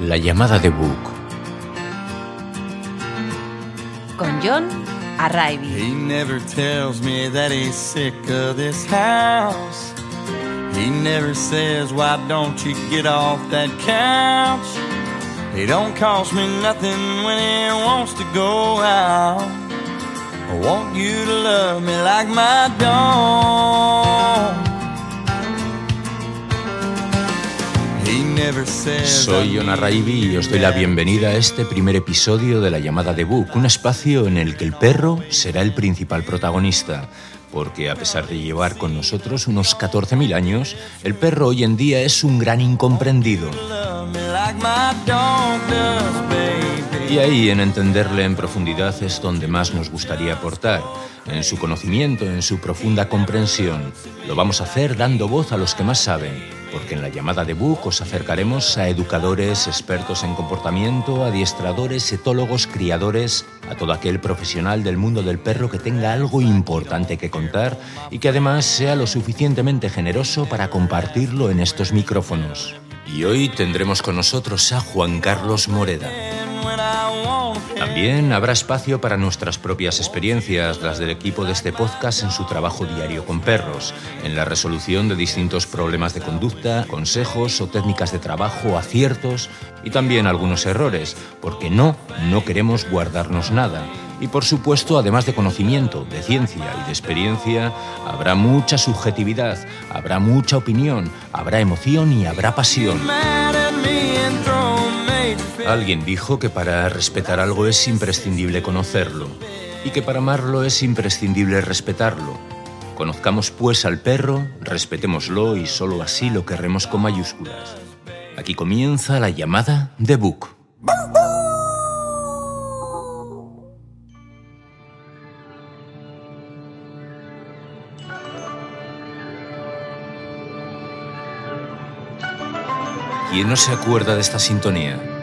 La llamada de Book. Con John Arrivy. He never tells me that he's sick of this house. He never says, why don't you get off that couch? He don't cost me nothing when he wants to go out. I want you to love me like my dog. Soy I John need Arraibi y os doy la bienvenida a este primer episodio de la llamada de Book, un espacio en el que el perro será el principal protagonista. Porque a pesar de llevar con nosotros unos 14.000 años, el perro hoy en día es un gran incomprendido. Y ahí, en entenderle en profundidad, es donde más nos gustaría aportar, en su conocimiento, en su profunda comprensión. Lo vamos a hacer dando voz a los que más saben, porque en la llamada de Book os acercaremos a educadores, expertos en comportamiento, adiestradores, etólogos, criadores, a todo aquel profesional del mundo del perro que tenga algo importante que contar y que además sea lo suficientemente generoso para compartirlo en estos micrófonos. Y hoy tendremos con nosotros a Juan Carlos Moreda. También habrá espacio para nuestras propias experiencias, las del equipo de este podcast en su trabajo diario con perros, en la resolución de distintos problemas de conducta, consejos o técnicas de trabajo, aciertos y también algunos errores, porque no, no queremos guardarnos nada. Y por supuesto, además de conocimiento, de ciencia y de experiencia, habrá mucha subjetividad, habrá mucha opinión, habrá emoción y habrá pasión. Alguien dijo que para respetar algo es imprescindible conocerlo y que para amarlo es imprescindible respetarlo. Conozcamos pues al perro, respetémoslo y solo así lo querremos con mayúsculas. Aquí comienza la llamada de Book. ¿Quién no se acuerda de esta sintonía?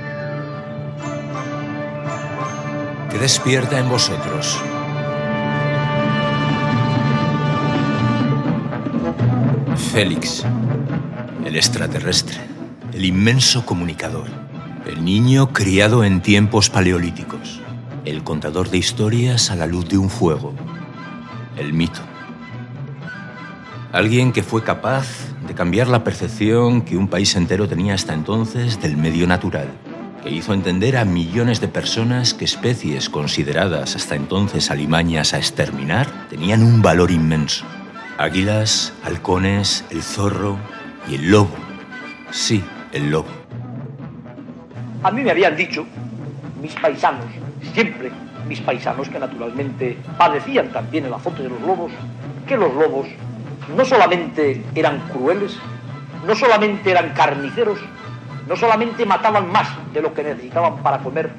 Que despierta en vosotros. Félix, el extraterrestre, el inmenso comunicador, el niño criado en tiempos paleolíticos, el contador de historias a la luz de un fuego, el mito. Alguien que fue capaz de cambiar la percepción que un país entero tenía hasta entonces del medio natural que hizo entender a millones de personas que especies consideradas hasta entonces alimañas a exterminar tenían un valor inmenso. Águilas, halcones, el zorro y el lobo. Sí, el lobo. A mí me habían dicho mis paisanos, siempre mis paisanos que naturalmente padecían también el azote de los lobos, que los lobos no solamente eran crueles, no solamente eran carniceros, no solamente mataban más de lo que necesitaban para comer,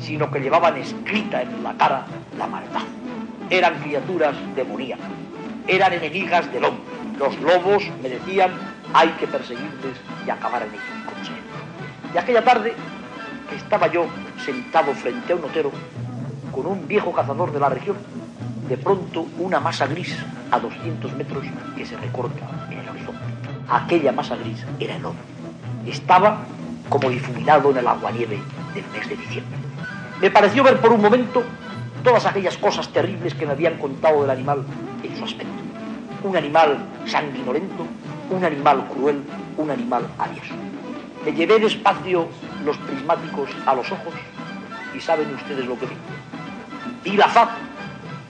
sino que llevaban escrita en la cara la maldad. Eran criaturas demoníacas, eran enemigas del hombre. Los lobos me decían, hay que perseguirles y acabar en ellos. Y aquella tarde estaba yo sentado frente a un otero con un viejo cazador de la región, de pronto una masa gris a 200 metros que se recorta en el horizonte. Aquella masa gris era enorme estaba como difuminado en el aguanieve del mes de diciembre. Me pareció ver por un momento todas aquellas cosas terribles que me habían contado del animal en su aspecto. Un animal sanguinolento, un animal cruel, un animal avieso. Me llevé despacio los prismáticos a los ojos y saben ustedes lo que vi. Vi la faz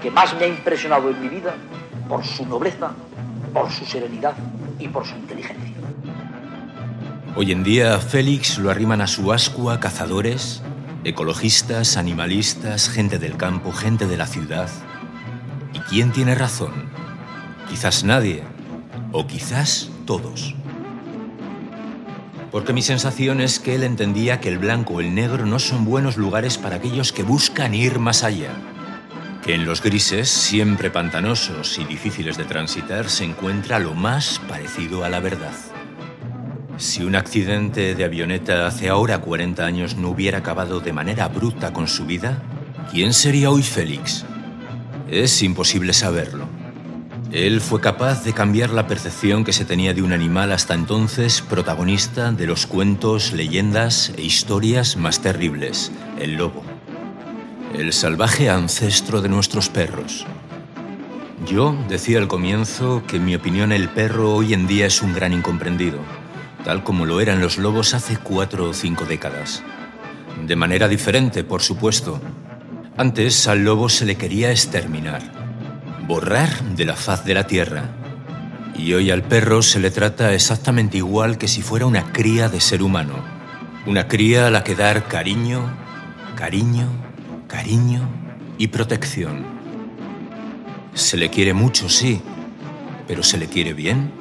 que más me ha impresionado en mi vida por su nobleza, por su serenidad y por su inteligencia. Hoy en día Félix lo arriman a su ascua cazadores, ecologistas, animalistas, gente del campo, gente de la ciudad. ¿Y quién tiene razón? Quizás nadie, o quizás todos. Porque mi sensación es que él entendía que el blanco o el negro no son buenos lugares para aquellos que buscan ir más allá. Que en los grises, siempre pantanosos y difíciles de transitar, se encuentra lo más parecido a la verdad. Si un accidente de avioneta hace ahora 40 años no hubiera acabado de manera abrupta con su vida, ¿quién sería hoy Félix? Es imposible saberlo. Él fue capaz de cambiar la percepción que se tenía de un animal hasta entonces protagonista de los cuentos, leyendas e historias más terribles, el lobo. El salvaje ancestro de nuestros perros. Yo decía al comienzo que en mi opinión el perro hoy en día es un gran incomprendido tal como lo eran los lobos hace cuatro o cinco décadas. De manera diferente, por supuesto. Antes al lobo se le quería exterminar, borrar de la faz de la tierra. Y hoy al perro se le trata exactamente igual que si fuera una cría de ser humano. Una cría a la que dar cariño, cariño, cariño y protección. Se le quiere mucho, sí, pero ¿se le quiere bien?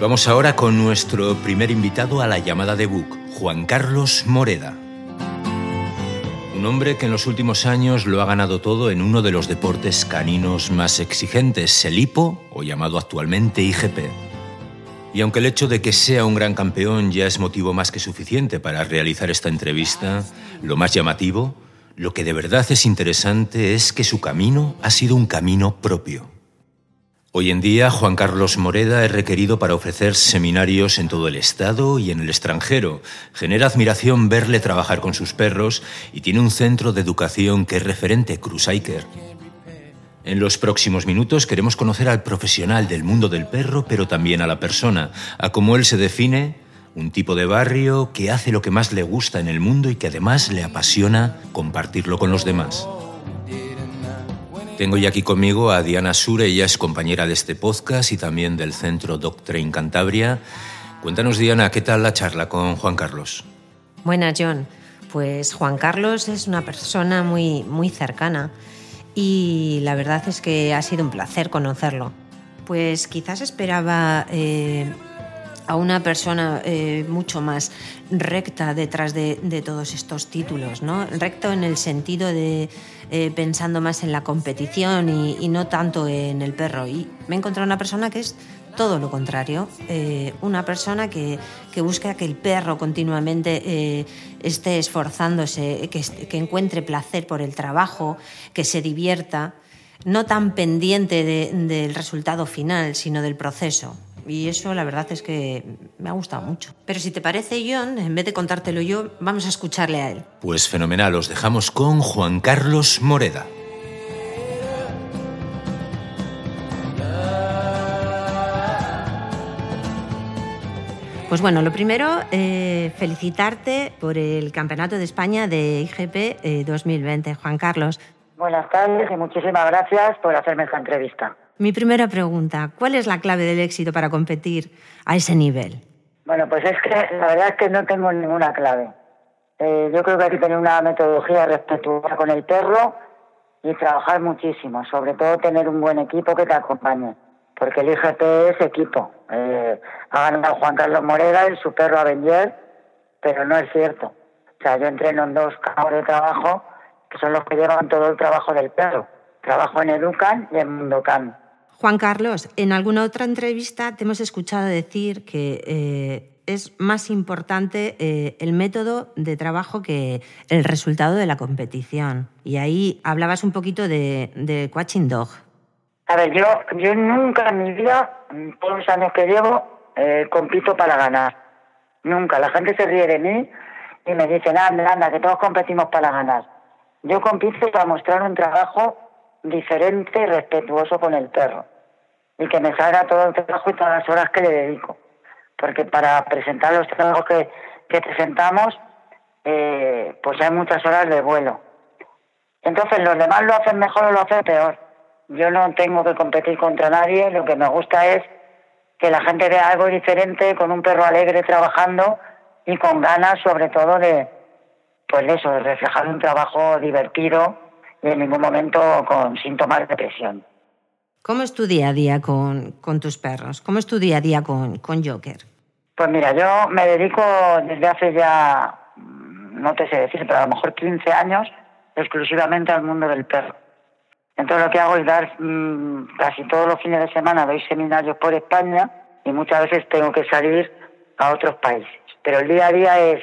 Vamos ahora con nuestro primer invitado a la llamada de Book, Juan Carlos Moreda. Un hombre que en los últimos años lo ha ganado todo en uno de los deportes caninos más exigentes, el hipo, o llamado actualmente IGP. Y aunque el hecho de que sea un gran campeón ya es motivo más que suficiente para realizar esta entrevista, lo más llamativo, lo que de verdad es interesante es que su camino ha sido un camino propio. Hoy en día, Juan Carlos Moreda es requerido para ofrecer seminarios en todo el Estado y en el extranjero. Genera admiración verle trabajar con sus perros y tiene un centro de educación que es referente Cruiser. En los próximos minutos queremos conocer al profesional del mundo del perro, pero también a la persona, a cómo él se define, un tipo de barrio que hace lo que más le gusta en el mundo y que además le apasiona compartirlo con los demás. Tengo ya aquí conmigo a Diana Sure, ella es compañera de este podcast y también del Centro Doctrine Cantabria. Cuéntanos, Diana, ¿qué tal la charla con Juan Carlos? Buenas, John. Pues Juan Carlos es una persona muy, muy cercana y la verdad es que ha sido un placer conocerlo. Pues quizás esperaba eh, a una persona eh, mucho más recta detrás de, todos estos títulos, ¿no? Recto en el sentido de eh, pensando más en la competición y, no tanto en el perro. Y me he encontrado una persona que es todo lo contrario, eh, una persona que, busca que el perro continuamente esté esforzándose, que, que, encuentre placer por el trabajo, que se divierta, no tan pendiente del resultado final, sino del proceso. Y eso la verdad es que me ha gustado mucho. Pero si te parece, John, en vez de contártelo yo, vamos a escucharle a él. Pues fenomenal, os dejamos con Juan Carlos Moreda. Pues bueno, lo primero, eh, felicitarte por el Campeonato de España de IGP 2020, eh, Juan Carlos. Buenas tardes y muchísimas gracias por hacerme esta entrevista. Mi primera pregunta, ¿cuál es la clave del éxito para competir a ese nivel? Bueno, pues es que la verdad es que no tengo ninguna clave. Eh, yo creo que hay que tener una metodología respetuosa con el perro y trabajar muchísimo, sobre todo tener un buen equipo que te acompañe, porque el IGP es equipo. Eh, ha ganado Juan Carlos Moreda y su perro Avenger, pero no es cierto. O sea, yo entreno en dos campos de trabajo que son los que llevan todo el trabajo del perro. Trabajo en Educan y en Mundocan. Juan Carlos, en alguna otra entrevista te hemos escuchado decir que eh, es más importante eh, el método de trabajo que el resultado de la competición. Y ahí hablabas un poquito de, de Dog. A ver, yo, yo nunca en mi vida, todos los años que llevo, eh, compito para ganar. Nunca. La gente se ríe de mí y me dicen, anda, anda, que todos competimos para ganar. Yo compito para mostrar un trabajo diferente y respetuoso con el perro. Y que me salga todo el trabajo y todas las horas que le dedico. Porque para presentar los trabajos que, presentamos, eh, pues hay muchas horas de vuelo. Entonces, los demás lo hacen mejor o lo hacen peor. Yo no tengo que competir contra nadie, lo que me gusta es que la gente vea algo diferente, con un perro alegre trabajando y con ganas sobre todo de, pues eso, de reflejar un trabajo divertido y en ningún momento con síntomas de presión. ¿Cómo es tu día a día con, tus perros? ¿Cómo es tu día a día con, con Joker? Pues mira, yo me dedico desde hace ya, mm, no te sé decir, pero a lo mejor 15 años exclusivamente al mundo del perro. Entonces lo que hago es dar mm, casi todos los fines de semana, doy seminarios por España y muchas veces tengo que salir a otros países. Pero el día a día es,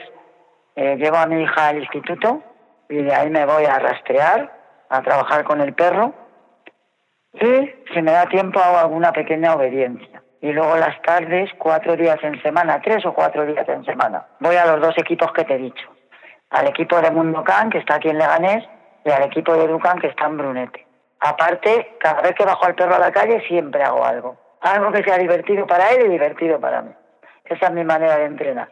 eh, llevo a mi hija al instituto y de ahí me voy a rastrear, a trabajar con el perro y si me da tiempo hago alguna pequeña obediencia. Y luego las tardes, cuatro días en semana, tres o cuatro días en semana. Voy a los dos equipos que te he dicho. Al equipo de Mundo Can, que está aquí en Leganés, y al equipo de Ducan, que está en Brunete. Aparte, cada vez que bajo al perro a la calle, siempre hago algo. Algo que sea divertido para él y divertido para mí. Esa es mi manera de entrenar.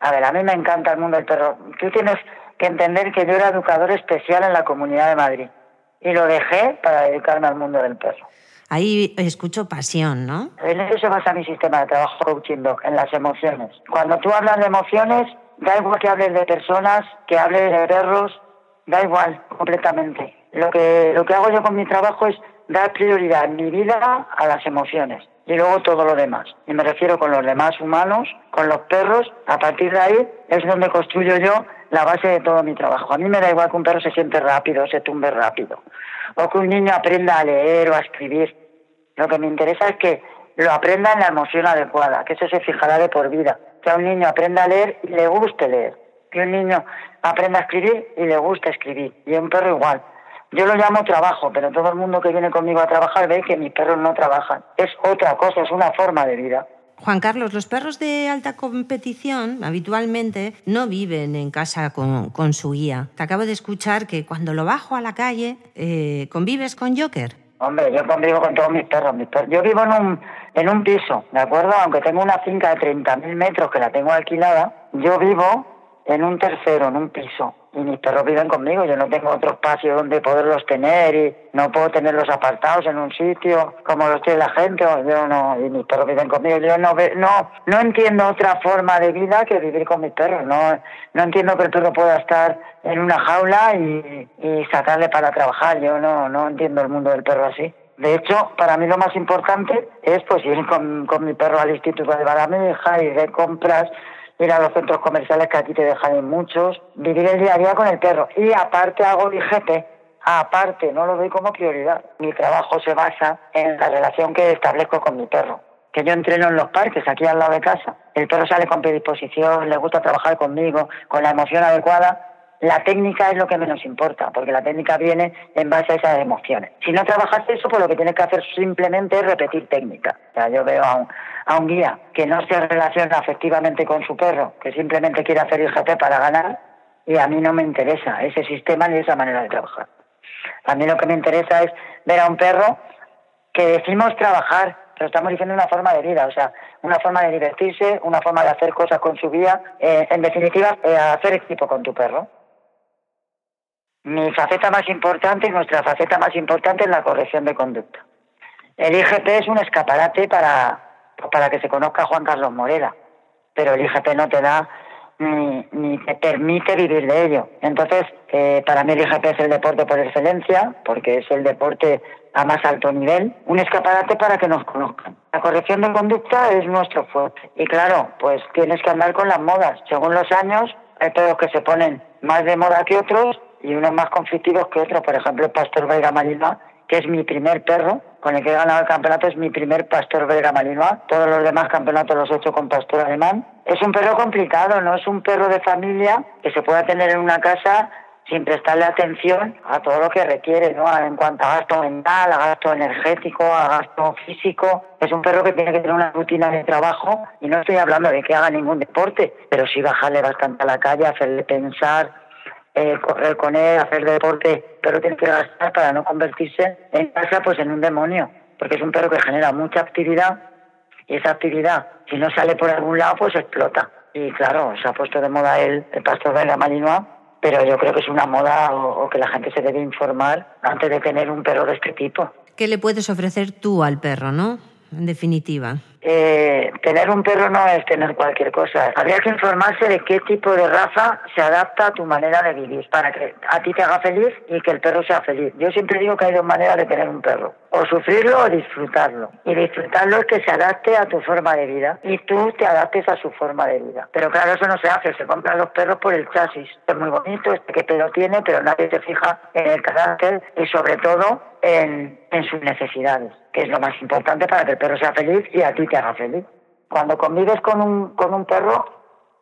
A ver, a mí me encanta el mundo del perro. Tú tienes que entender que yo era educador especial en la Comunidad de Madrid y lo dejé para dedicarme al mundo del perro. Ahí escucho pasión, ¿no? En eso se basa mi sistema de trabajo coaching dog, en las emociones. Cuando tú hablas de emociones, da igual que hables de personas, que hables de perros, da igual completamente. Lo que, lo que hago yo con mi trabajo es dar prioridad en mi vida a las emociones y luego todo lo demás. Y me refiero con los demás humanos, con los perros, a partir de ahí es donde construyo yo la base de todo mi trabajo. A mí me da igual que un perro se siente rápido, se tumbe rápido, o que un niño aprenda a leer o a escribir. Lo que me interesa es que lo aprenda en la emoción adecuada, que eso se fijará de por vida. Que a un niño aprenda a leer y le guste leer. Que un niño aprenda a escribir y le guste escribir. Y a un perro igual. Yo lo llamo trabajo, pero todo el mundo que viene conmigo a trabajar ve que mis perros no trabajan. Es otra cosa, es una forma de vida. Juan Carlos, los perros de alta competición habitualmente no viven en casa con, su guía. Te acabo de escuchar que cuando lo bajo a la calle, eh, ¿convives con Joker? Hombre, yo convivo con todos mis perros, mis perros. Yo vivo en un, en un piso, ¿de acuerdo? Aunque tengo una finca de 30.000 metros que la tengo alquilada, yo vivo en un tercero, en un piso y mis perros viven conmigo. Yo no tengo otro espacio donde poderlos tener y no puedo tenerlos apartados en un sitio como los tiene la gente. Yo no, y mis perros viven conmigo. Yo no, no, no entiendo otra forma de vida que vivir con mis perros. No, no entiendo que el perro pueda estar en una jaula y, y sacarle para trabajar. Yo no, no entiendo el mundo del perro así. De hecho, para mí lo más importante es pues ir con, con mi perro al instituto de Baramija y de compras ir a los centros comerciales que aquí te dejan en muchos, vivir el día a día con el perro. Y aparte hago mi jefe, aparte, no lo doy como prioridad. Mi trabajo se basa en la relación que establezco con mi perro. Que yo entreno en los parques, aquí al lado de casa. El perro sale con predisposición, le gusta trabajar conmigo, con la emoción adecuada la técnica es lo que menos importa, porque la técnica viene en base a esas emociones. Si no trabajas eso, pues lo que tienes que hacer simplemente es repetir técnica. O sea, yo veo a un, a un guía que no se relaciona afectivamente con su perro, que simplemente quiere hacer el GP para ganar, y a mí no me interesa ese sistema ni esa manera de trabajar. A mí lo que me interesa es ver a un perro que decimos trabajar, pero estamos diciendo una forma de vida, o sea, una forma de divertirse, una forma de hacer cosas con su guía, eh, en definitiva, eh, hacer equipo con tu perro. Mi faceta más importante y nuestra faceta más importante es la corrección de conducta. El IGP es un escaparate para, para que se conozca Juan Carlos Morera, pero el IGP no te da ni, ni te permite vivir de ello. Entonces, eh, para mí el IGP es el deporte por excelencia, porque es el deporte a más alto nivel, un escaparate para que nos conozcan. La corrección de conducta es nuestro fuerte. Y claro, pues tienes que andar con las modas. Según los años, hay perros que se ponen más de moda que otros y unos más conflictivos que otros. Por ejemplo, el pastor belga malinois, que es mi primer perro, con el que he ganado el campeonato, es mi primer pastor belga malinois. Todos los demás campeonatos los he hecho con pastor alemán. Es un perro complicado, no es un perro de familia que se pueda tener en una casa sin prestarle atención a todo lo que requiere, ¿no? En cuanto a gasto mental, a gasto energético, a gasto físico. Es un perro que tiene que tener una rutina de trabajo y no estoy hablando de que haga ningún deporte, pero sí bajarle bastante a la calle, hacerle pensar, eh, correr con él, hacer deporte, pero tiene que gastar para no convertirse en casa pues en un demonio, porque es un perro que genera mucha actividad y esa actividad, si no sale por algún lado, pues explota. Y claro, se ha puesto de moda el, el pastor belga malinois, pero yo creo que es una moda o, que la gente se debe informar antes de tener un perro de este tipo. ¿Qué le puedes ofrecer tú al perro, no? En definitiva. Eh, tener un perro no es tener cualquier cosa. Habría que informarse de qué tipo de raza se adapta a tu manera de vivir para que a ti te haga feliz y que el perro sea feliz. Yo siempre digo que hay dos maneras de tener un perro. O sufrirlo o disfrutarlo. Y disfrutarlo es que se adapte a tu forma de vida y tú te adaptes a su forma de vida. Pero claro, eso no se hace. Se compran los perros por el chasis. Es muy bonito, este que pelo tiene, pero nadie se fija en el carácter y sobre todo en, en sus necesidades, que es lo más importante para que el perro sea feliz y a ti te haga feliz. Cuando convives con un, con un perro,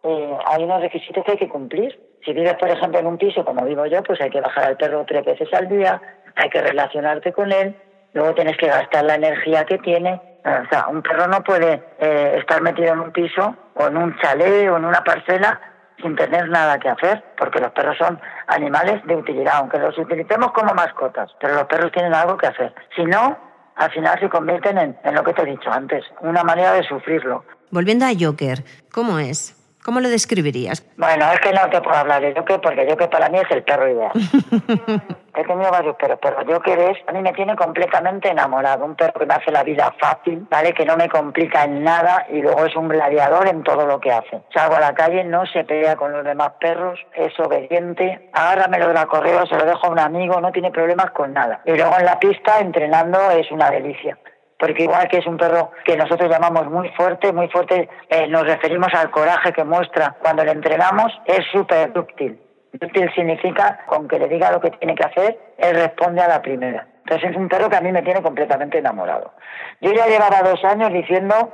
eh, hay unos requisitos que hay que cumplir. Si vives, por ejemplo, en un piso como vivo yo, pues hay que bajar al perro tres veces al día, hay que relacionarte con él, luego tienes que gastar la energía que tiene. O sea, un perro no puede eh, estar metido en un piso o en un chalet o en una parcela sin tener nada que hacer, porque los perros son animales de utilidad, aunque los utilicemos como mascotas, pero los perros tienen algo que hacer. Si no, al final se convierten en, en, lo que te he dicho antes, una manera de sufrirlo. Volviendo a Joker, ¿cómo es? ¿Cómo lo describirías? Bueno, es que no te puedo hablar de Joker porque Joker para mí es el perro ideal. He tenido varios perros, pero Joker es, a mí me tiene completamente enamorado. Un perro que me hace la vida fácil, ¿vale? Que no me complica en nada y luego es un gladiador en todo lo que hace. Salgo a la calle, no se pelea con los demás perros, es obediente, agárramelo de la correa, se lo dejo a un amigo, no tiene problemas con nada. Y luego en la pista, entrenando, es una delicia porque igual que es un perro que nosotros llamamos muy fuerte, muy fuerte, eh, nos referimos al coraje que muestra cuando le entrenamos, es súper dúctil. Dúctil significa, con que le diga lo que tiene que hacer, él responde a la primera. Entonces es un perro que a mí me tiene completamente enamorado. Yo ya llevaba dos años diciendo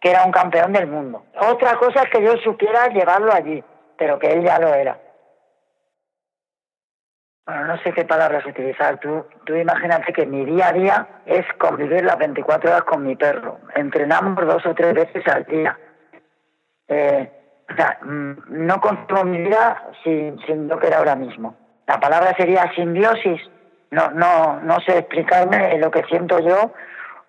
que era un campeón del mundo. Otra cosa es que yo supiera llevarlo allí, pero que él ya lo era. Bueno, no sé qué palabras utilizar. Tú, tú imagínate que mi día a día es convivir las 24 horas con mi perro. Entrenamos dos o tres veces al día. Eh, o sea, mm, no consigo mi vida sin, sin lo que era ahora mismo. La palabra sería simbiosis. No, no, no sé explicarme lo que siento yo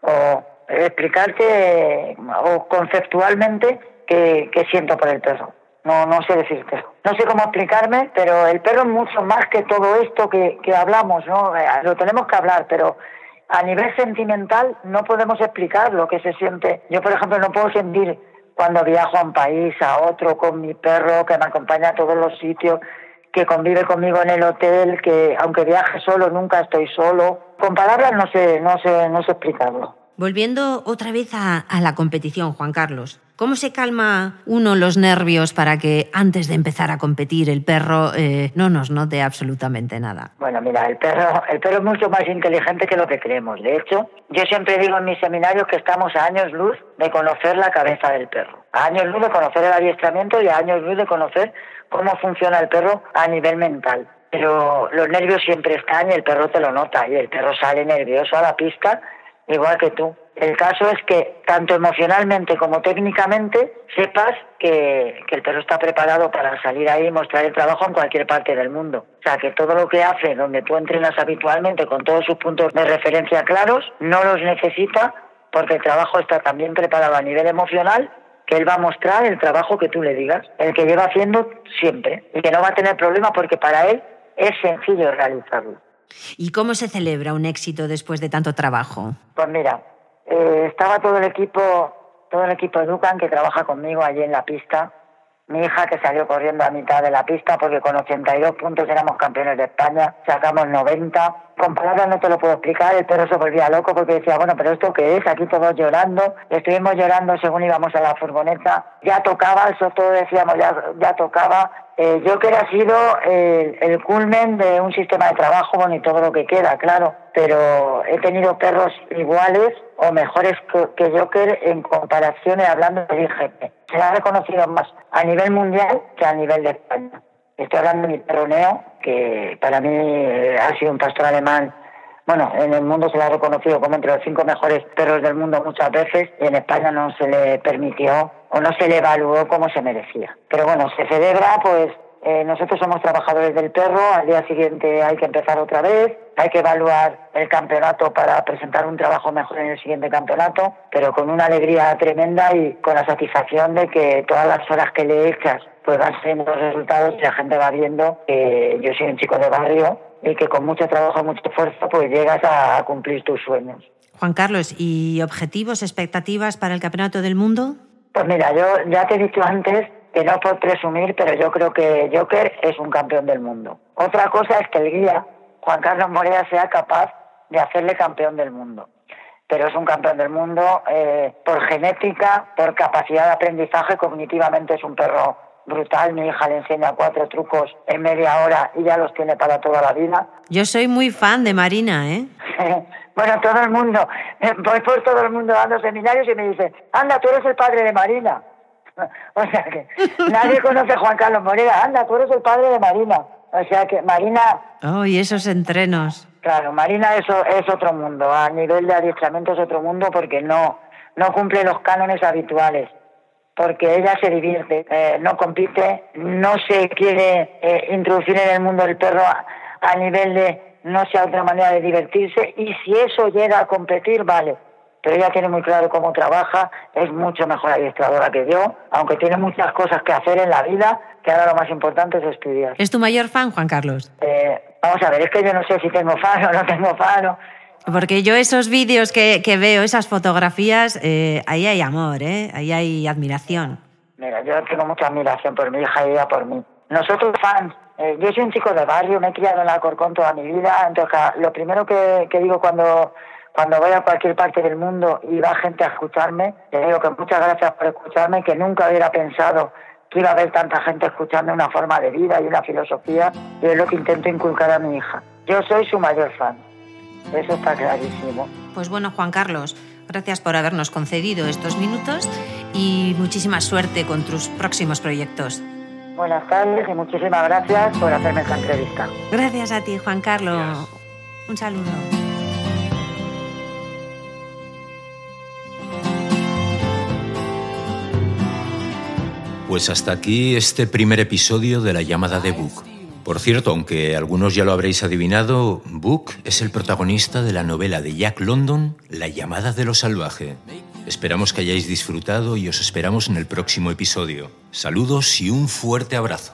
o explicarte o conceptualmente qué, qué siento por el perro. No, no sé decirte. No sé cómo explicarme, pero el perro es mucho más que todo esto que, que hablamos, ¿no? Eh, lo tenemos que hablar, pero a nivel sentimental no podemos explicar lo que se siente. Yo, por ejemplo, no puedo sentir cuando viajo a un país, a otro, con mi perro que me acompaña a todos los sitios, que convive conmigo en el hotel, que aunque viaje solo, nunca estoy solo. Con palabras no sé, no sé, no sé explicarlo. Volviendo otra vez a, la competición, Juan Carlos. ¿Cómo se calma uno los nervios para que antes de empezar a competir el perro eh, no nos note absolutamente nada? Bueno, mira, el perro, el perro es mucho más inteligente que lo que creemos. De hecho, yo siempre digo en mis seminarios que estamos a años luz de conocer la cabeza del perro, a años luz de conocer el adiestramiento y a años luz de conocer cómo funciona el perro a nivel mental. Pero los nervios siempre están y el perro te lo nota y el perro sale nervioso a la pista igual que tú. El caso es que tanto emocionalmente como técnicamente sepas que, el perro está preparado para salir ahí y mostrar el trabajo en cualquier parte del mundo. O sea, que todo lo que hace donde tú entrenas habitualmente con todos sus puntos de referencia claros, no los necesita porque el trabajo está también preparado a nivel emocional que él va a mostrar el trabajo que tú le digas, el que lleva haciendo siempre y que no va a tener problema porque para él es sencillo realizarlo. ¿Y cómo se celebra un éxito después de tanto trabajo? Pues mira, eh, estaba todo el equipo, todo el equipo de Ducan que trabaja conmigo allí en la pista. Mi hija que salió corriendo a mitad de la pista porque con 82 puntos éramos campeones de España, sacamos 90. Con palabras no te lo puedo explicar, el perro se volvía loco porque decía, bueno, pero ¿esto qué es? Aquí todos llorando. Estuvimos llorando según íbamos a la furgoneta. Ya tocaba, eso todo decíamos, ya, ya tocaba eh, yo que ha sido el, culmen de un sistema de trabajo, bueno, y todo lo que queda, claro, pero he tenido perros iguales o mejores que, Joker en comparación hablando de IGP. Se ha reconocido más a nivel mundial que a nivel de España. Estoy hablando de mi perro Neo, que para mí ha sido un pastor alemán bueno, en el mundo se le ha reconocido como entre los cinco mejores perros del mundo muchas veces y en España no se le permitió o no se le evaluó como se merecía. Pero bueno, se celebra, pues eh, nosotros somos trabajadores del perro, al día siguiente hay que empezar otra vez, hay que evaluar el campeonato para presentar un trabajo mejor en el siguiente campeonato, pero con una alegría tremenda y con la satisfacción de que todas las horas que le echas pues van siendo los resultados y la gente va viendo que yo soy un chico de barrio y que con mucho trabajo, mucho esfuerzo, pues llegas a cumplir tus sueños. Juan Carlos, ¿y objetivos, expectativas para el Campeonato del Mundo? Pues mira, yo ya te he dicho antes que no por presumir, pero yo creo que Joker es un campeón del mundo. Otra cosa es que el guía, Juan Carlos Morera, sea capaz de hacerle campeón del mundo. Pero es un campeón del mundo eh, por genética, por capacidad de aprendizaje, cognitivamente es un perro brutal. Mi hija le enseña cuatro trucos en media hora y ya los tiene para toda la vida. Yo soy muy fan de Marina, ¿eh? bueno, todo el mundo, voy por todo el mundo dando seminarios y me dice, anda, tú eres el padre de Marina. o sea que nadie conoce a Juan Carlos Morera, anda, tú eres el padre de Marina. O sea que Marina... Oh, y esos entrenos. Claro, Marina es, es otro mundo, a nivel de adiestramiento es otro mundo porque no, no cumple los cánones habituales porque ella se divierte, eh, no compite, no se quiere eh, introducir en el mundo del perro a, nivel de no sea otra manera de divertirse y si eso llega a competir, vale. Pero ella tiene muy claro cómo trabaja, es mucho mejor adiestradora que yo, aunque tiene muchas cosas que hacer en la vida, que ahora lo más importante es estudiar. ¿Es tu mayor fan, Juan Carlos? Eh, vamos a ver, es que yo no sé si tengo fan o no tengo fan. O, porque yo esos vídeos que, que veo, esas fotografías, eh, ahí hay amor, ¿eh? ahí hay admiración. Mira, yo tengo mucha admiración por mi hija y ella por mí. Nosotros fans, eh, yo soy un chico de barrio, me he criado en Alcorcón toda mi vida, entonces lo primero que, que digo cuando, cuando voy a cualquier parte del mundo y va gente a escucharme, le digo que muchas gracias por escucharme, que nunca hubiera pensado que iba a haber tanta gente escuchando una forma de vida y una filosofía, y es lo que intento inculcar a mi hija. Yo soy su mayor fan. Eso está clarísimo. Pues bueno, Juan Carlos, gracias por habernos concedido estos minutos y muchísima suerte con tus próximos proyectos. Buenas tardes y muchísimas gracias por hacerme esta entrevista. Gracias a ti, Juan Carlos. Un saludo. Pues hasta aquí este primer episodio de la llamada de Book. Por cierto, aunque algunos ya lo habréis adivinado, Book es el protagonista de la novela de Jack London, La llamada de lo salvaje. Esperamos que hayáis disfrutado y os esperamos en el próximo episodio. Saludos y un fuerte abrazo.